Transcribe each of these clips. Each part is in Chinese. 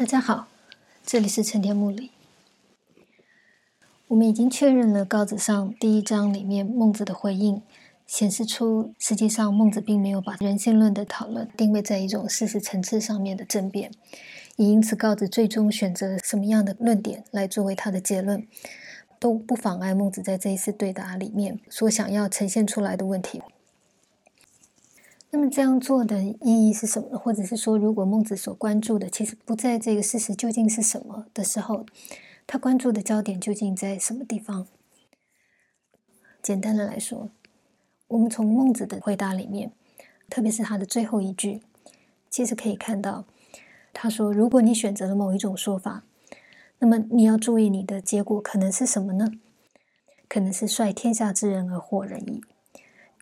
大家好，这里是陈天木里。我们已经确认了稿子上第一章里面孟子的回应，显示出实际上孟子并没有把人性论的讨论定位在一种事实层次上面的争辩，也因此告子最终选择什么样的论点来作为他的结论，都不妨碍孟子在这一次对答里面所想要呈现出来的问题。那么这样做的意义是什么？或者是说，如果孟子所关注的其实不在这个事实究竟是什么的时候，他关注的焦点究竟在什么地方？简单的来说，我们从孟子的回答里面，特别是他的最后一句，其实可以看到，他说：“如果你选择了某一种说法，那么你要注意你的结果可能是什么呢？可能是率天下之人而惑人矣。”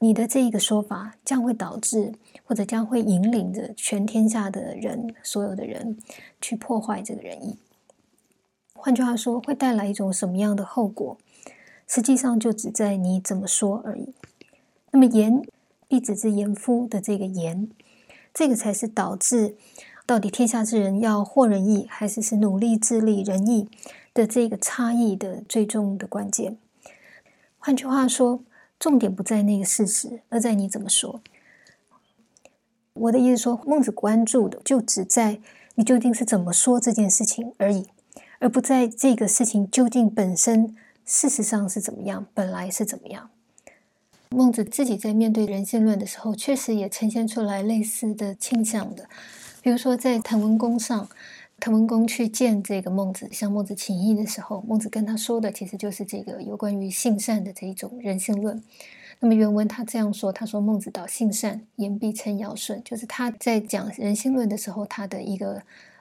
你的这一个说法将会导致，或者将会引领着全天下的人，所有的人去破坏这个仁义。换句话说，会带来一种什么样的后果？实际上就只在你怎么说而已。那么“言必子之言夫”的这个“言”，这个才是导致到底天下之人要惑仁义，还是是努力致力仁义的这个差异的最终的关键。换句话说。重点不在那个事实，而在你怎么说。我的意思说，孟子关注的就只在你究竟是怎么说这件事情而已，而不在这个事情究竟本身事实上是怎么样，本来是怎么样。孟子自己在面对人性论的时候，确实也呈现出来类似的倾向的，比如说在滕文公上。滕文公去见这个孟子，向孟子请益的时候，孟子跟他说的其实就是这个有关于性善的这一种人性论。那么原文他这样说：“他说孟子道性善，言必称尧舜。”就是他在讲人性论的时候，他的一个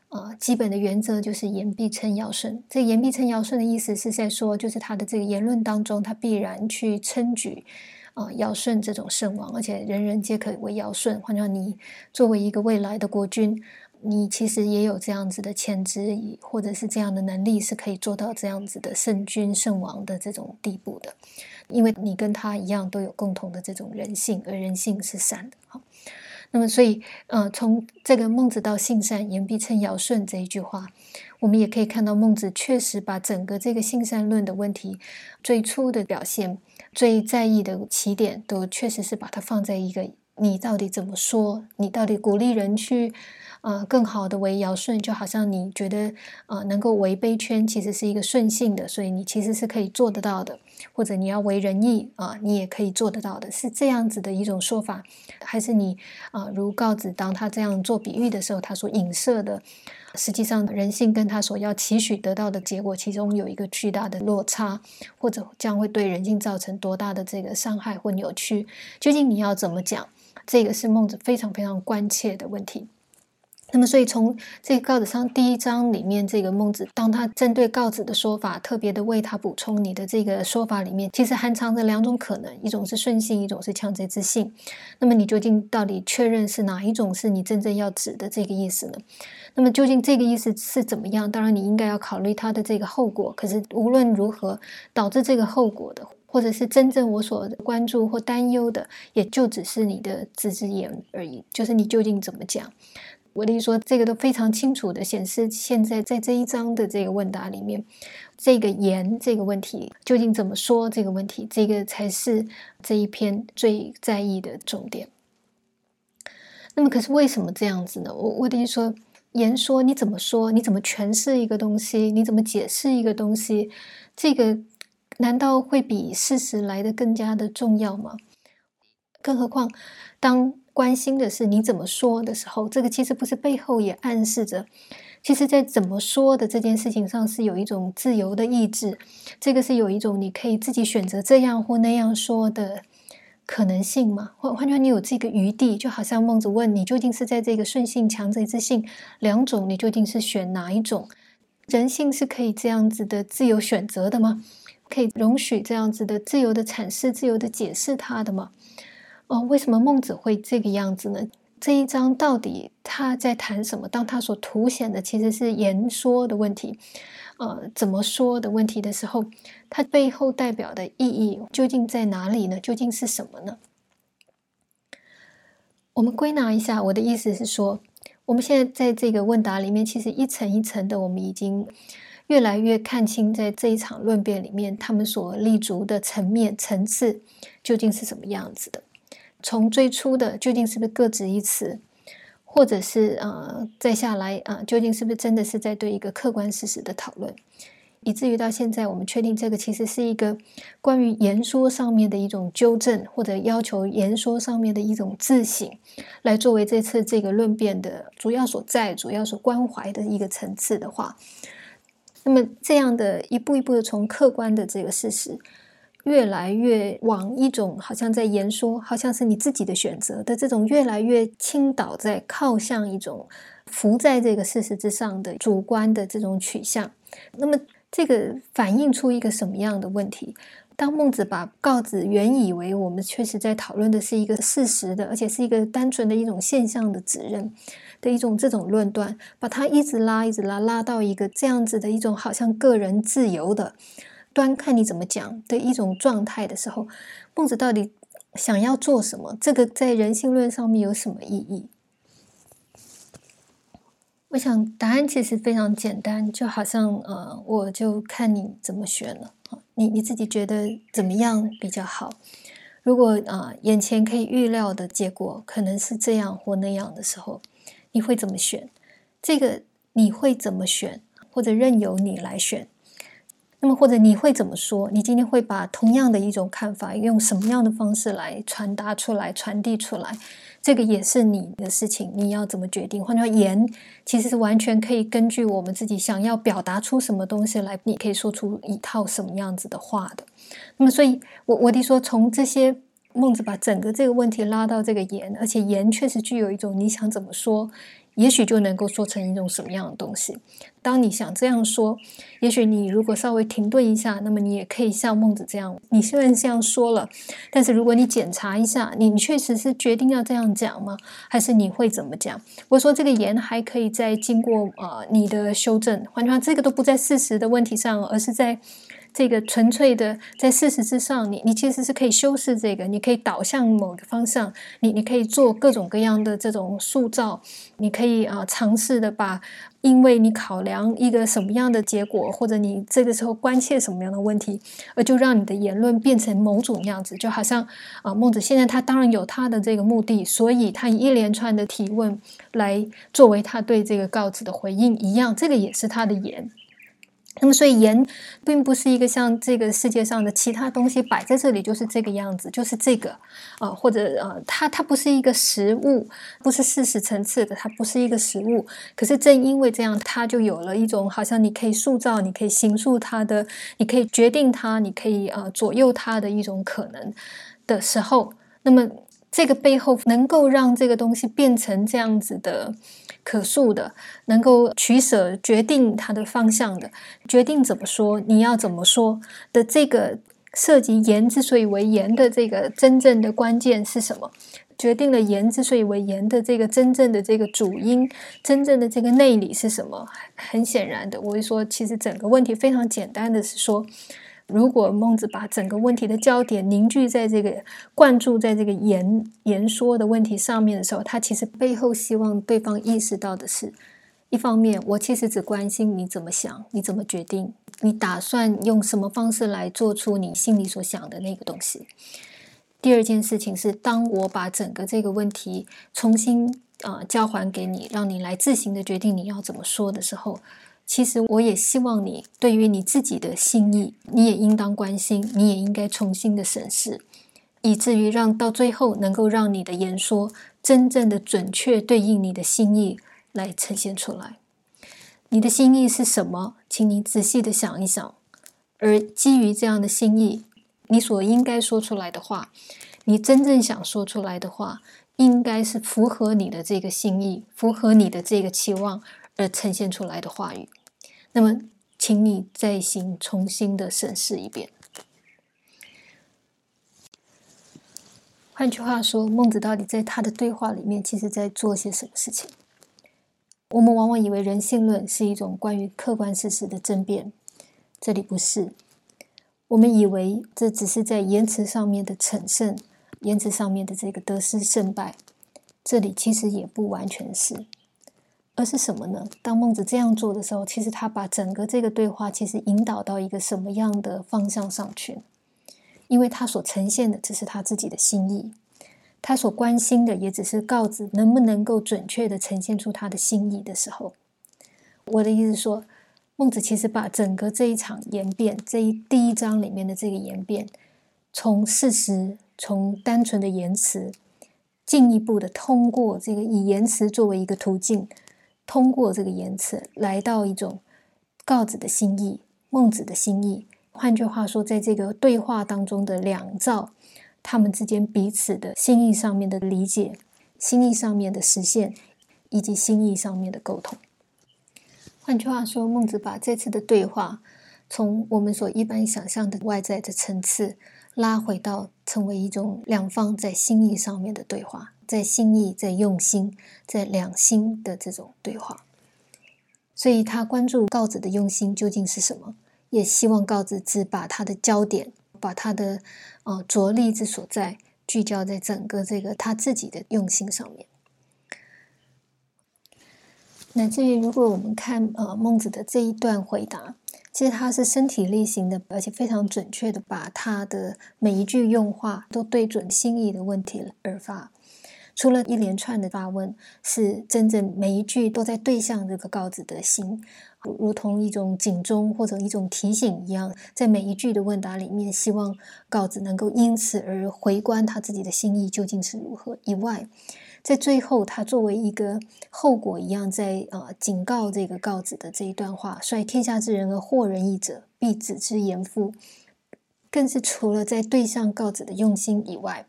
呃基本的原则就是言必称尧舜。这言必称尧舜的意思是在说，就是他的这个言论当中，他必然去称举啊尧舜这种圣王，而且人人皆可为尧舜。换句话你作为一个未来的国君。你其实也有这样子的潜质，或者是这样的能力，是可以做到这样子的圣君圣王的这种地步的，因为你跟他一样都有共同的这种人性，而人性是善的。好，那么所以，呃，从这个孟子到性善，言必称尧舜这一句话，我们也可以看到孟子确实把整个这个性善论的问题最初的表现、最在意的起点，都确实是把它放在一个你到底怎么说，你到底鼓励人去。呃，更好的为尧舜，就好像你觉得呃能够为卑圈，其实是一个顺性的，所以你其实是可以做得到的。或者你要为仁义啊，你也可以做得到的，是这样子的一种说法，还是你啊，如告子当他这样做比喻的时候，他所影射的，实际上人性跟他所要期许得到的结果，其中有一个巨大的落差，或者将会对人性造成多大的这个伤害或扭曲？究竟你要怎么讲？这个是孟子非常非常关切的问题。那么，所以从这个告子上第一章里面，这个孟子当他针对告子的说法，特别的为他补充你的这个说法里面，其实含藏着两种可能：一种是顺性，一种是强贼之性。那么，你究竟到底确认是哪一种是你真正要指的这个意思呢？那么，究竟这个意思是怎么样？当然，你应该要考虑它的这个后果。可是，无论如何，导致这个后果的，或者是真正我所关注或担忧的，也就只是你的自之言而已，就是你究竟怎么讲。我的意思说，这个都非常清楚的显示，现在在这一章的这个问答里面，这个言这个问题究竟怎么说？这个问题，这个才是这一篇最在意的重点。那么，可是为什么这样子呢？我我的意思说，言说你怎么说？你怎么诠释一个东西？你怎么解释一个东西？这个难道会比事实来的更加的重要吗？更何况，当关心的是你怎么说的时候，这个其实不是背后也暗示着，其实，在怎么说的这件事情上是有一种自由的意志，这个是有一种你可以自己选择这样或那样说的可能性嘛？换换句话，你有这个余地，就好像孟子问你，究竟是在这个顺性、强贼之性两种，你究竟是选哪一种？人性是可以这样子的自由选择的吗？可以容许这样子的自由的阐释、自由的解释它的吗？哦，为什么孟子会这个样子呢？这一章到底他在谈什么？当他所凸显的其实是言说的问题，呃，怎么说的问题的时候，它背后代表的意义究竟在哪里呢？究竟是什么呢？我们归纳一下，我的意思是说，我们现在在这个问答里面，其实一层一层的，我们已经越来越看清，在这一场论辩里面，他们所立足的层面层次究竟是什么样子的。从最初的究竟是不是各执一词，或者是呃再下来啊，究竟是不是真的是在对一个客观事实的讨论？以至于到现在，我们确定这个其实是一个关于言说上面的一种纠正，或者要求言说上面的一种自省，来作为这次这个论辩的主要所在、主要所关怀的一个层次的话，那么这样的一步一步的从客观的这个事实，越来越往一种好像在言说，好像是你自己的选择的这种越来越倾倒在靠向一种浮在这个事实之上的主观的这种取向，那么。这个反映出一个什么样的问题？当孟子把告子原以为我们确实在讨论的是一个事实的，而且是一个单纯的一种现象的指认的一种这种论断，把它一直拉一直拉拉到一个这样子的一种好像个人自由的端看你怎么讲的一种状态的时候，孟子到底想要做什么？这个在人性论上面有什么意义？我想答案其实非常简单，就好像呃，我就看你怎么选了你你自己觉得怎么样比较好？如果啊，眼前可以预料的结果可能是这样或那样的时候，你会怎么选？这个你会怎么选？或者任由你来选？那么或者你会怎么说？你今天会把同样的一种看法用什么样的方式来传达出来、传递出来？这个也是你的事情，你要怎么决定？换句话说，言其实是完全可以根据我们自己想要表达出什么东西来，你可以说出一套什么样子的话的。那么，所以我我得说，从这些孟子把整个这个问题拉到这个言，而且言确实具有一种你想怎么说。也许就能够说成一种什么样的东西。当你想这样说，也许你如果稍微停顿一下，那么你也可以像孟子这样。你虽然这样说了，但是如果你检查一下，你确实是决定要这样讲吗？还是你会怎么讲？我说这个言还可以再经过呃你的修正。换句话这个都不在事实的问题上，而是在。这个纯粹的在事实之上，你你其实是可以修饰这个，你可以导向某个方向，你你可以做各种各样的这种塑造，你可以啊尝试的把，因为你考量一个什么样的结果，或者你这个时候关切什么样的问题，而就让你的言论变成某种样子，就好像啊孟子现在他当然有他的这个目的，所以他一连串的提问来作为他对这个告子的回应一样，这个也是他的言。那么，所以言并不是一个像这个世界上的其他东西摆在这里就是这个样子，就是这个啊，或者呃，它它不是一个实物，不是事实层次的，它不是一个实物。可是正因为这样，它就有了一种好像你可以塑造、你可以形塑它的，你可以决定它，你可以呃左右它的一种可能的时候，那么这个背后能够让这个东西变成这样子的。可塑的，能够取舍、决定它的方向的，决定怎么说，你要怎么说的这个涉及言之所以为言的这个真正的关键是什么？决定了言之所以为言的这个真正的这个主因，真正的这个内里是什么？很显然的，我会说，其实整个问题非常简单的是说。如果孟子把整个问题的焦点凝聚在这个灌注在这个言言说的问题上面的时候，他其实背后希望对方意识到的是：一方面，我其实只关心你怎么想，你怎么决定，你打算用什么方式来做出你心里所想的那个东西；第二件事情是，当我把整个这个问题重新啊交还给你，让你来自行的决定你要怎么说的时候。其实我也希望你对于你自己的心意，你也应当关心，你也应该重新的审视，以至于让到最后能够让你的言说真正的准确对应你的心意来呈现出来。你的心意是什么？请你仔细的想一想。而基于这样的心意，你所应该说出来的话，你真正想说出来的话，应该是符合你的这个心意，符合你的这个期望而呈现出来的话语。那么，请你再行重新的审视一遍。换句话说，孟子到底在他的对话里面，其实在做些什么事情？我们往往以为人性论是一种关于客观事实的争辩，这里不是。我们以为这只是在言辞上面的逞胜，言辞上面的这个得失胜败，这里其实也不完全是。而是什么呢？当孟子这样做的时候，其实他把整个这个对话其实引导到一个什么样的方向上去？因为他所呈现的只是他自己的心意，他所关心的也只是告子能不能够准确的呈现出他的心意的时候。我的意思说，孟子其实把整个这一场言辩，这一第一章里面的这个言辩，从事实，从单纯的言辞。进一步的通过这个以言辞作为一个途径，通过这个言辞来到一种告子的心意、孟子的心意。换句话说，在这个对话当中的两造，他们之间彼此的心意上面的理解、心意上面的实现，以及心意上面的沟通。换句话说，孟子把这次的对话从我们所一般想象的外在的层次。拉回到成为一种两方在心意上面的对话，在心意、在用心、在两心的这种对话。所以他关注告子的用心究竟是什么，也希望告子只把他的焦点、把他的呃着力之所在聚焦在整个这个他自己的用心上面。乃至于如果我们看呃孟子的这一段回答。其实他是身体力行的，而且非常准确的把他的每一句用话都对准心意的问题了而发。除了一连串的发问，是真正每一句都在对向这个告子的心，如同一种警钟或者一种提醒一样，在每一句的问答里面，希望告子能够因此而回观他自己的心意究竟是如何。以外。在最后，他作为一个后果一样，在呃警告这个告子的这一段话：“率天下之人而惑人义者，必子之言父。”更是除了在对象告子的用心以外，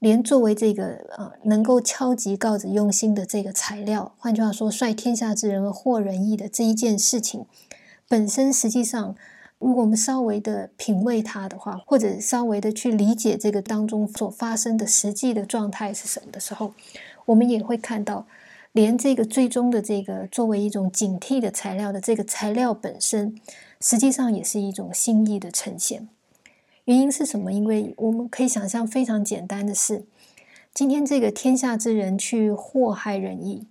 连作为这个呃能够敲击告子用心的这个材料，换句话说，率天下之人而惑人义的这一件事情本身，实际上。如果我们稍微的品味它的话，或者稍微的去理解这个当中所发生的实际的状态是什么的时候，我们也会看到，连这个最终的这个作为一种警惕的材料的这个材料本身，实际上也是一种心意的呈现。原因是什么？因为我们可以想象非常简单的是，今天这个天下之人去祸害仁义，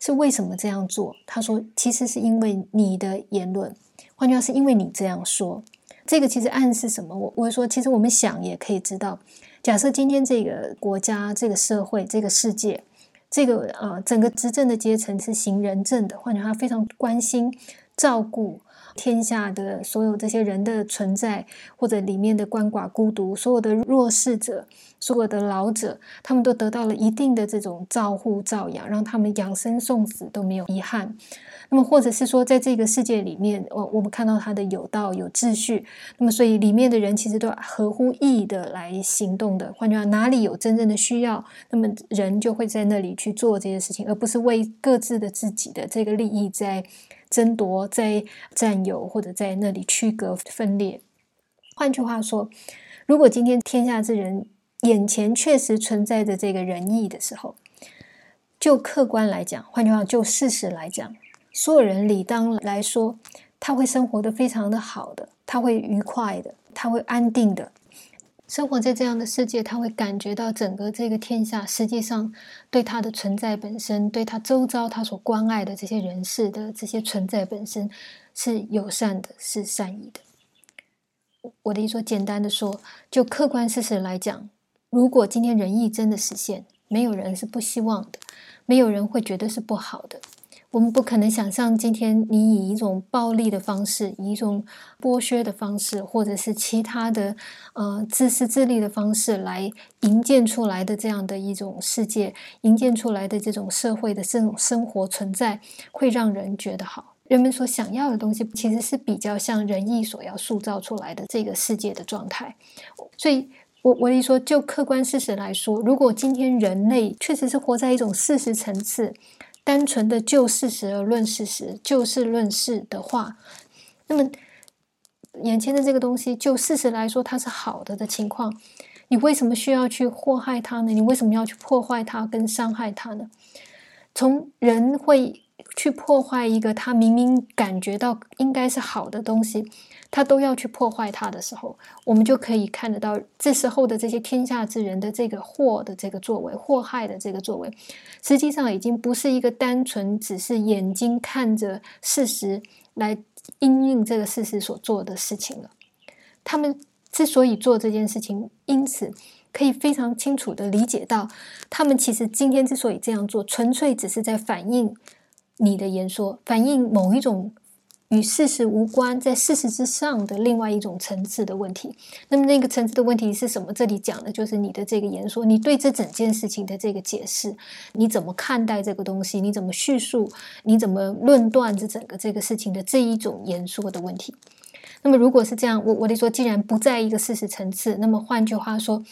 是为什么这样做？他说，其实是因为你的言论。换句话是因为你这样说，这个其实暗示什么？我我说，其实我们想也可以知道，假设今天这个国家、这个社会、这个世界，这个呃整个执政的阶层是行仁政的，换句话非常关心、照顾天下的所有这些人的存在，或者里面的鳏寡孤独、所有的弱势者、所有的老者，他们都得到了一定的这种照护、照养，让他们养生送死都没有遗憾。那么，或者是说，在这个世界里面，我我们看到它的有道有秩序，那么所以里面的人其实都合乎义的来行动的。换句话，哪里有真正的需要，那么人就会在那里去做这些事情，而不是为各自的自己的这个利益在争夺、在占有或者在那里区隔分裂。换句话说，如果今天天下之人眼前确实存在着这个仁义的时候，就客观来讲，换句话，就事实来讲。所有人理当来说，他会生活的非常的好的，他会愉快的，他会安定的生活在这样的世界，他会感觉到整个这个天下实际上对他的存在本身，对他周遭他所关爱的这些人士的这些存在本身是友善的，是善意的。我的意思说，简单的说，就客观事实来讲，如果今天仁义真的实现，没有人是不希望的，没有人会觉得是不好的。我们不可能想象今天你以一种暴力的方式，以一种剥削的方式，或者是其他的呃自私自利的方式来营建出来的这样的一种世界，营建出来的这种社会的这种生活存在，会让人觉得好。人们所想要的东西，其实是比较像仁义所要塑造出来的这个世界的状态。所以，我我一说，就客观事实来说，如果今天人类确实是活在一种事实层次。单纯的就事实而论事实，就事论事的话，那么眼前的这个东西，就事实来说，它是好的的情况，你为什么需要去祸害它呢？你为什么要去破坏它跟伤害它呢？从人会去破坏一个他明明感觉到应该是好的东西，他都要去破坏它的时候，我们就可以看得到这时候的这些天下之人的这个祸的这个作为，祸害的这个作为，实际上已经不是一个单纯只是眼睛看着事实来因应这个事实所做的事情了。他们之所以做这件事情，因此。可以非常清楚的理解到，他们其实今天之所以这样做，纯粹只是在反映你的言说，反映某一种与事实无关，在事实之上的另外一种层次的问题。那么那个层次的问题是什么？这里讲的就是你的这个言说，你对这整件事情的这个解释，你怎么看待这个东西？你怎么叙述？你怎么论断这整个这个事情的这一种言说的问题？那么如果是这样，我我得说，既然不在一个事实层次，那么换句话说。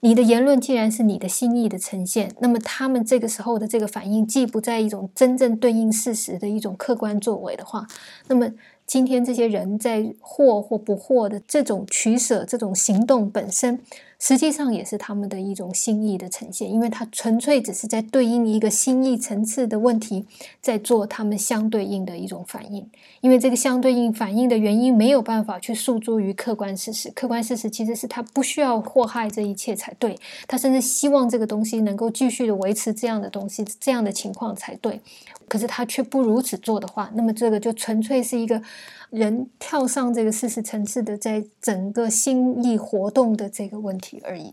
你的言论既然是你的心意的呈现，那么他们这个时候的这个反应，既不在一种真正对应事实的一种客观作为的话，那么今天这些人在获或不获的这种取舍、这种行动本身。实际上也是他们的一种心意的呈现，因为它纯粹只是在对应一个心意层次的问题，在做他们相对应的一种反应。因为这个相对应反应的原因没有办法去诉诸于客观事实，客观事实其实是他不需要祸害这一切才对，他甚至希望这个东西能够继续的维持这样的东西这样的情况才对。可是他却不如此做的话，那么这个就纯粹是一个。人跳上这个事实层次的，在整个心意活动的这个问题而已。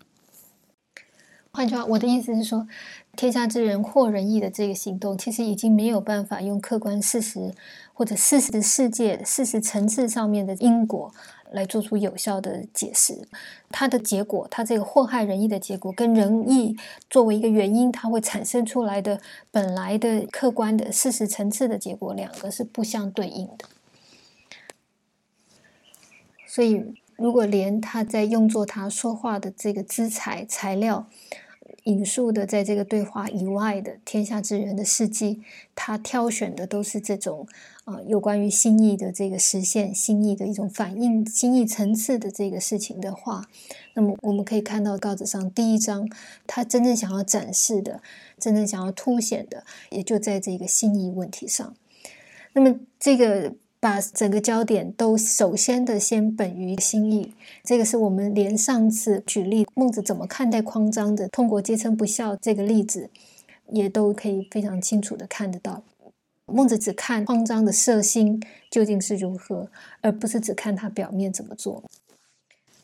换句话，我的意思是说，天下之人或仁义的这个行动，其实已经没有办法用客观事实或者事实世界、事实层次上面的因果来做出有效的解释。它的结果，它这个祸害仁义的结果，跟仁义作为一个原因，它会产生出来的本来的客观的事实层次的结果，两个是不相对应的。所以，如果连他在用作他说话的这个资材材料引述的，在这个对话以外的天下之人的事迹，他挑选的都是这种啊有关于心意的这个实现、心意的一种反应、心意层次的这个事情的话，那么我们可以看到稿子上第一章，他真正想要展示的、真正想要凸显的，也就在这个心意问题上。那么这个。把整个焦点都首先的先本于心意，这个是我们连上次举例孟子怎么看待匡章的，通过皆称不孝这个例子，也都可以非常清楚的看得到。孟子只看匡章的色心究竟是如何，而不是只看他表面怎么做。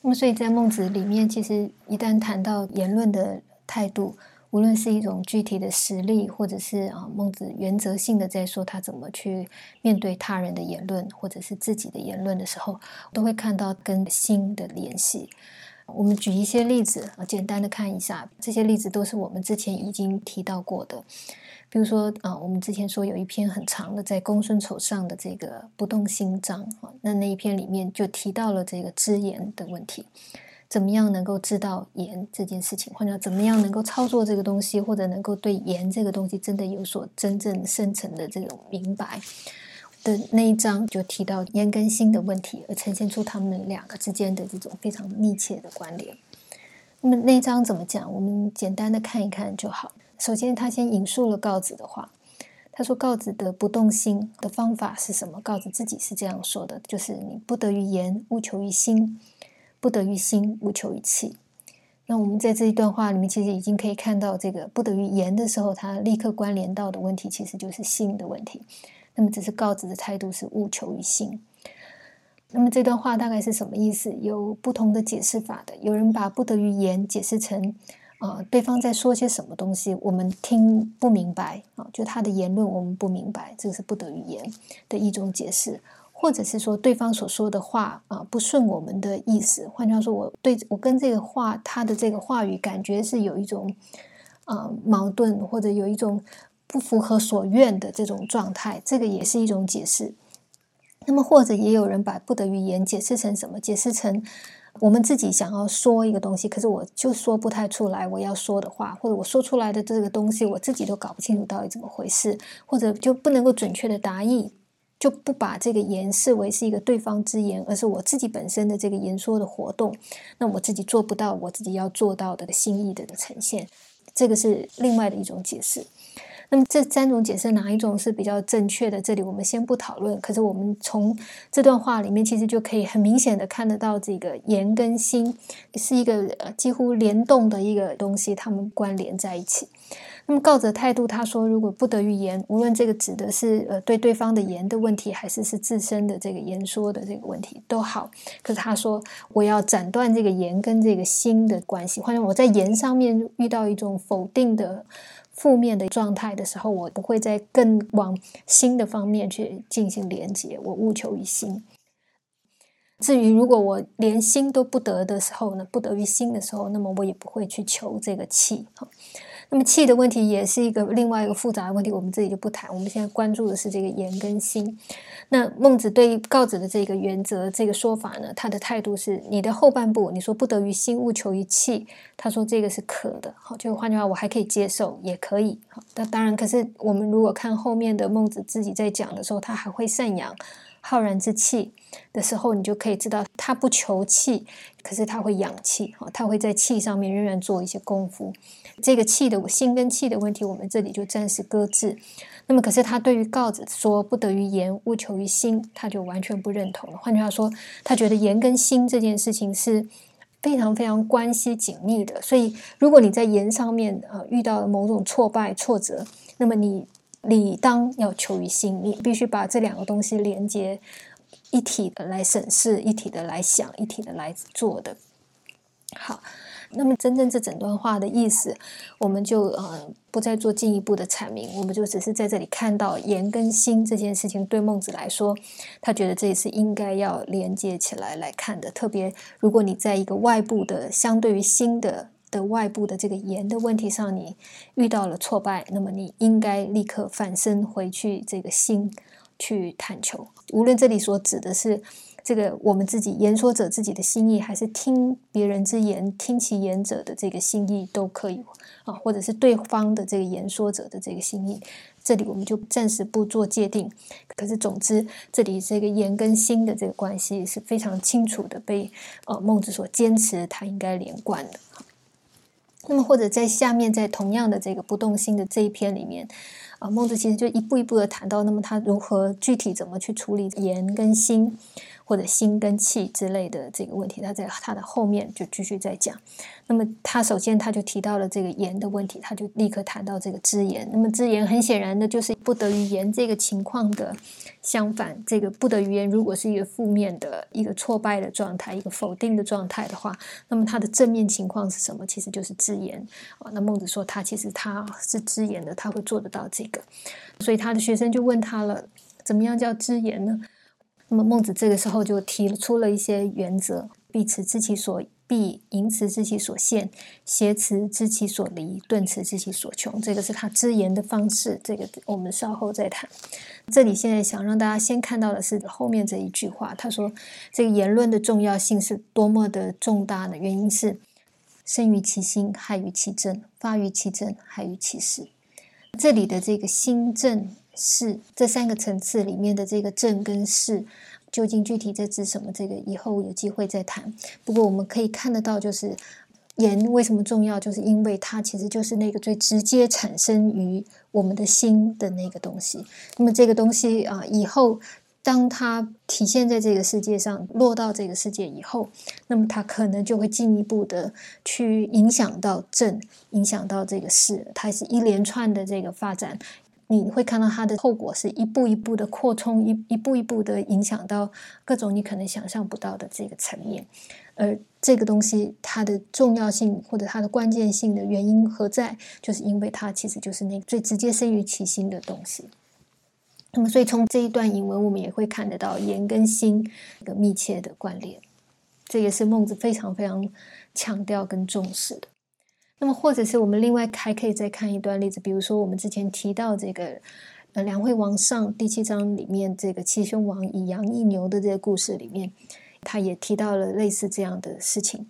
那么，所以在孟子里面，其实一旦谈到言论的态度。无论是一种具体的实例，或者是啊孟子原则性的在说他怎么去面对他人的言论，或者是自己的言论的时候，都会看到跟心的联系。我们举一些例子啊，简单的看一下，这些例子都是我们之前已经提到过的。比如说啊，我们之前说有一篇很长的在公孙丑上的这个不动心章啊，那那一篇里面就提到了这个知言的问题。怎么样能够知道盐这件事情，或者怎么样能够操作这个东西，或者能够对盐这个东西真的有所真正深层的这种明白的那一章，就提到烟跟心的问题，而呈现出他们两个之间的这种非常密切的关联。那么那一章怎么讲？我们简单的看一看就好。首先，他先引述了告子的话，他说：“告子的不动心的方法是什么？告子自己是这样说的，就是你不得于言，勿求于心。”不得于心，勿求于气。那我们在这一段话里面，其实已经可以看到，这个不得于言的时候，它立刻关联到的问题，其实就是心的问题。那么，只是告子的态度是勿求于心。那么这段话大概是什么意思？有不同的解释法的。有人把不得于言解释成，啊，对方在说些什么东西，我们听不明白啊，就他的言论我们不明白，这个是不得于言的一种解释。或者是说对方所说的话啊不顺我们的意思，换句话说，我对我跟这个话他的这个话语感觉是有一种啊矛盾，或者有一种不符合所愿的这种状态，这个也是一种解释。那么或者也有人把不得语言解释成什么？解释成我们自己想要说一个东西，可是我就说不太出来我要说的话，或者我说出来的这个东西我自己都搞不清楚到底怎么回事，或者就不能够准确的答意。就不把这个言视为是一个对方之言，而是我自己本身的这个言说的活动。那我自己做不到，我自己要做到的心意的呈现，这个是另外的一种解释。那么这三种解释哪一种是比较正确的？这里我们先不讨论。可是我们从这段话里面，其实就可以很明显的看得到，这个言跟心是一个呃几乎联动的一个东西，它们关联在一起。那么告者态度，他说，如果不得于言，无论这个指的是呃对对方的言的问题，还是是自身的这个言说的这个问题都好。可是他说，我要斩断这个言跟这个心的关系。或者我在言上面遇到一种否定的负面的状态的时候，我不会再更往新的方面去进行连接。我务求于心。至于如果我连心都不得的时候呢，不得于心的时候，那么我也不会去求这个气。哈那么气的问题也是一个另外一个复杂的问题，我们这里就不谈。我们现在关注的是这个言跟心。那孟子对告子的这个原则、这个说法呢，他的态度是：你的后半部，你说不得于心，勿求于气，他说这个是可的。好，就换句话，我还可以接受，也可以。好，那当然，可是我们如果看后面的孟子自己在讲的时候，他还会赡养。浩然之气的时候，你就可以知道他不求气，可是他会养气哈，他会在气上面仍然做一些功夫。这个气的心跟气的问题，我们这里就暂时搁置。那么，可是他对于告子说不得于言，勿求于心，他就完全不认同了。换句话说，他觉得言跟心这件事情是非常非常关系紧密的。所以，如果你在言上面呃遇到了某种挫败挫折，那么你。理当要求于心，你必须把这两个东西连接一体的来审视，一体的来想，一体的来做的。好，那么真正这整段话的意思，我们就呃不再做进一步的阐明，我们就只是在这里看到言跟心这件事情，对孟子来说，他觉得这也是应该要连接起来来看的。特别如果你在一个外部的相对于心的。的外部的这个言的问题上，你遇到了挫败，那么你应该立刻反身回去，这个心去探求。无论这里所指的是这个我们自己言说者自己的心意，还是听别人之言、听其言者的这个心意，都可以啊，或者是对方的这个言说者的这个心意，这里我们就暂时不做界定。可是总之，这里这个言跟心的这个关系是非常清楚的，被呃孟子所坚持，他应该连贯的。那么，或者在下面，在同样的这个不动心的这一篇里面，啊，孟子其实就一步一步的谈到，那么他如何具体怎么去处理言跟心。或者心跟气之类的这个问题，他在他的后面就继续在讲。那么他首先他就提到了这个言的问题，他就立刻谈到这个知言。那么知言很显然的就是不得于言这个情况的相反。这个不得于言如果是一个负面的一个挫败的状态，一个否定的状态的话，那么它的正面情况是什么？其实就是知言啊。那孟子说他其实他是知言的，他会做得到这个。所以他的学生就问他了：怎么样叫知言呢？那么孟子这个时候就提出了一些原则：必辞知其所必，淫辞知其所限，挟辞知其所离，顿辞知其所穷。这个是他之言的方式。这个我们稍后再谈。这里现在想让大家先看到的是后面这一句话。他说：“这个言论的重要性是多么的重大呢？原因是生于其心，害于其政；发于其政，害于其事。”这里的这个心政。是这三个层次里面的这个正跟是，究竟具体在指什么？这个以后有机会再谈。不过我们可以看得到，就是言为什么重要，就是因为它其实就是那个最直接产生于我们的心的那个东西。那么这个东西啊，以后当它体现在这个世界上，落到这个世界以后，那么它可能就会进一步的去影响到正，影响到这个事，它是一连串的这个发展。你会看到它的后果是一步一步的扩充，一一步一步的影响到各种你可能想象不到的这个层面。而这个东西它的重要性或者它的关键性的原因何在？就是因为它其实就是那个最直接生于其心的东西。那么，所以从这一段引文，我们也会看得到言跟心一个密切的关联。这也是孟子非常非常强调跟重视的。那么，或者是我们另外还可以再看一段例子，比如说我们之前提到这个呃梁惠王上第七章里面这个七凶王以羊易牛的这个故事里面，他也提到了类似这样的事情。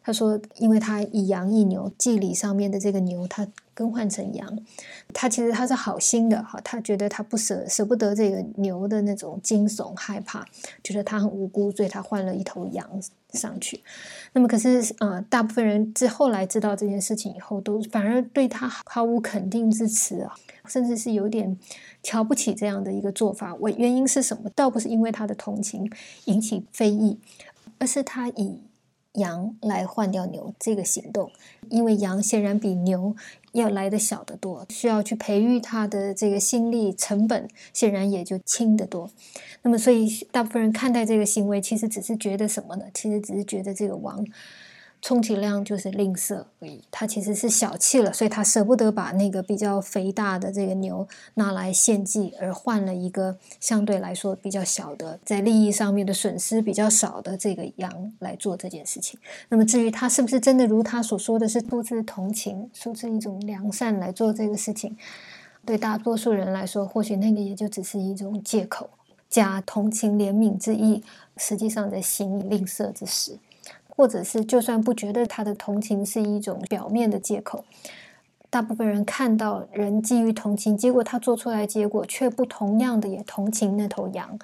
他说，因为他以羊易牛，祭礼上面的这个牛，他更换成羊。他其实他是好心的哈，他觉得他不舍舍不得这个牛的那种惊悚害怕，觉得他很无辜，所以他换了一头羊上去。那么可是啊，大部分人之后来知道这件事情以后，都反而对他毫无肯定之词啊，甚至是有点瞧不起这样的一个做法。我原因是什么？倒不是因为他的同情引起非议，而是他以。羊来换掉牛这个行动，因为羊显然比牛要来的小得多，需要去培育它的这个心力成本显然也就轻得多。那么，所以大部分人看待这个行为，其实只是觉得什么呢？其实只是觉得这个王。充其量就是吝啬而已，他其实是小气了，所以他舍不得把那个比较肥大的这个牛拿来献祭，而换了一个相对来说比较小的，在利益上面的损失比较少的这个羊来做这件事情。那么至于他是不是真的如他所说的是出自同情、出自一种良善来做这个事情，对大多数人来说，或许那个也就只是一种借口，假同情怜悯之意，实际上在行以吝啬之事。或者是，就算不觉得他的同情是一种表面的借口，大部分人看到人基于同情，结果他做出来结果却不同样的也同情那头羊，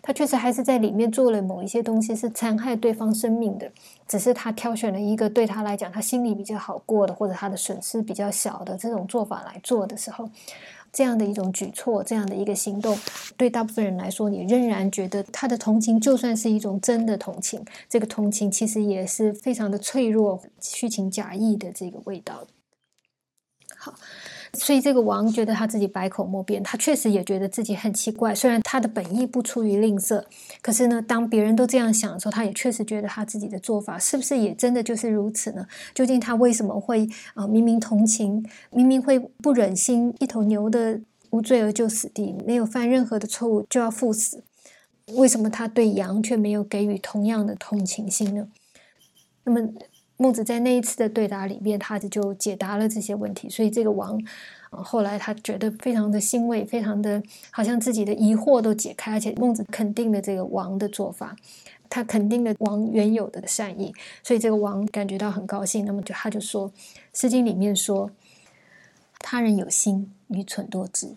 他确实还是在里面做了某一些东西是残害对方生命的，只是他挑选了一个对他来讲他心里比较好过的，或者他的损失比较小的这种做法来做的时候。这样的一种举措，这样的一个行动，对大部分人来说，你仍然觉得他的同情就算是一种真的同情，这个同情其实也是非常的脆弱、虚情假意的这个味道。好。所以这个王觉得他自己百口莫辩，他确实也觉得自己很奇怪。虽然他的本意不出于吝啬，可是呢，当别人都这样想的时候，他也确实觉得他自己的做法是不是也真的就是如此呢？究竟他为什么会啊？明明同情，明明会不忍心一头牛的无罪而就死地，没有犯任何的错误就要赴死，为什么他对羊却没有给予同样的同情心呢？那么。孟子在那一次的对答里面，他就解答了这些问题。所以这个王，后来他觉得非常的欣慰，非常的好像自己的疑惑都解开，而且孟子肯定了这个王的做法，他肯定了王原有的善意，所以这个王感觉到很高兴。那么就他就说，《诗经》里面说：“他人有心，愚蠢多智。”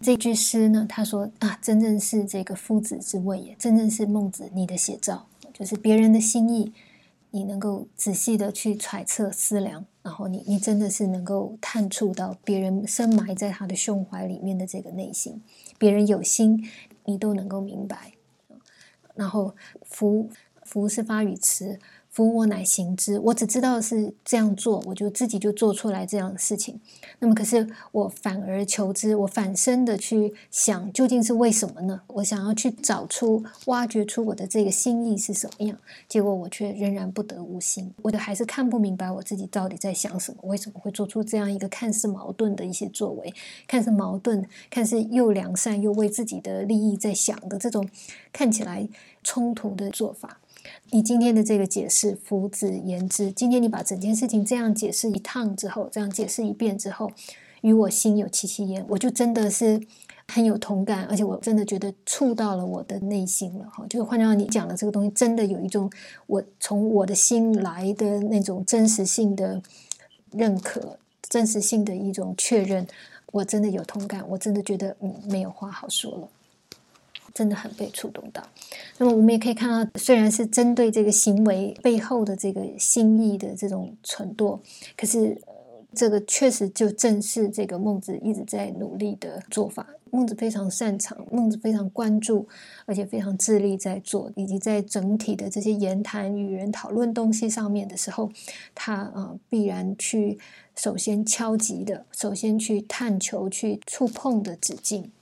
这句诗呢，他说啊，真正是这个夫子之谓也，真正是孟子你的写照，就是别人的心意。你能够仔细的去揣测思量，然后你你真的是能够探触到别人深埋在他的胸怀里面的这个内心，别人有心，你都能够明白。然后福福是发语词。夫我乃行之，我只知道是这样做，我就自己就做出来这样的事情。那么，可是我反而求之，我反身的去想，究竟是为什么呢？我想要去找出、挖掘出我的这个心意是什么样，结果我却仍然不得无心，我的还是看不明白我自己到底在想什么，为什么会做出这样一个看似矛盾的一些作为，看似矛盾，看似又良善又为自己的利益在想的这种看起来冲突的做法。你今天的这个解释，夫子言之。今天你把整件事情这样解释一趟之后，这样解释一遍之后，与我心有戚戚焉，我就真的是很有同感，而且我真的觉得触到了我的内心了。哈，就是换句话你讲的这个东西，真的有一种我从我的心来的那种真实性的认可，真实性的一种确认。我真的有同感，我真的觉得嗯，没有话好说了。真的很被触动到。那么我们也可以看到，虽然是针对这个行为背后的这个心意的这种蠢惰，可是这个确实就正是这个孟子一直在努力的做法。孟子非常擅长，孟子非常关注，而且非常致力在做，以及在整体的这些言谈与人讨论东西上面的时候，他啊必然去首先敲击的，首先去探求、去触碰的止境。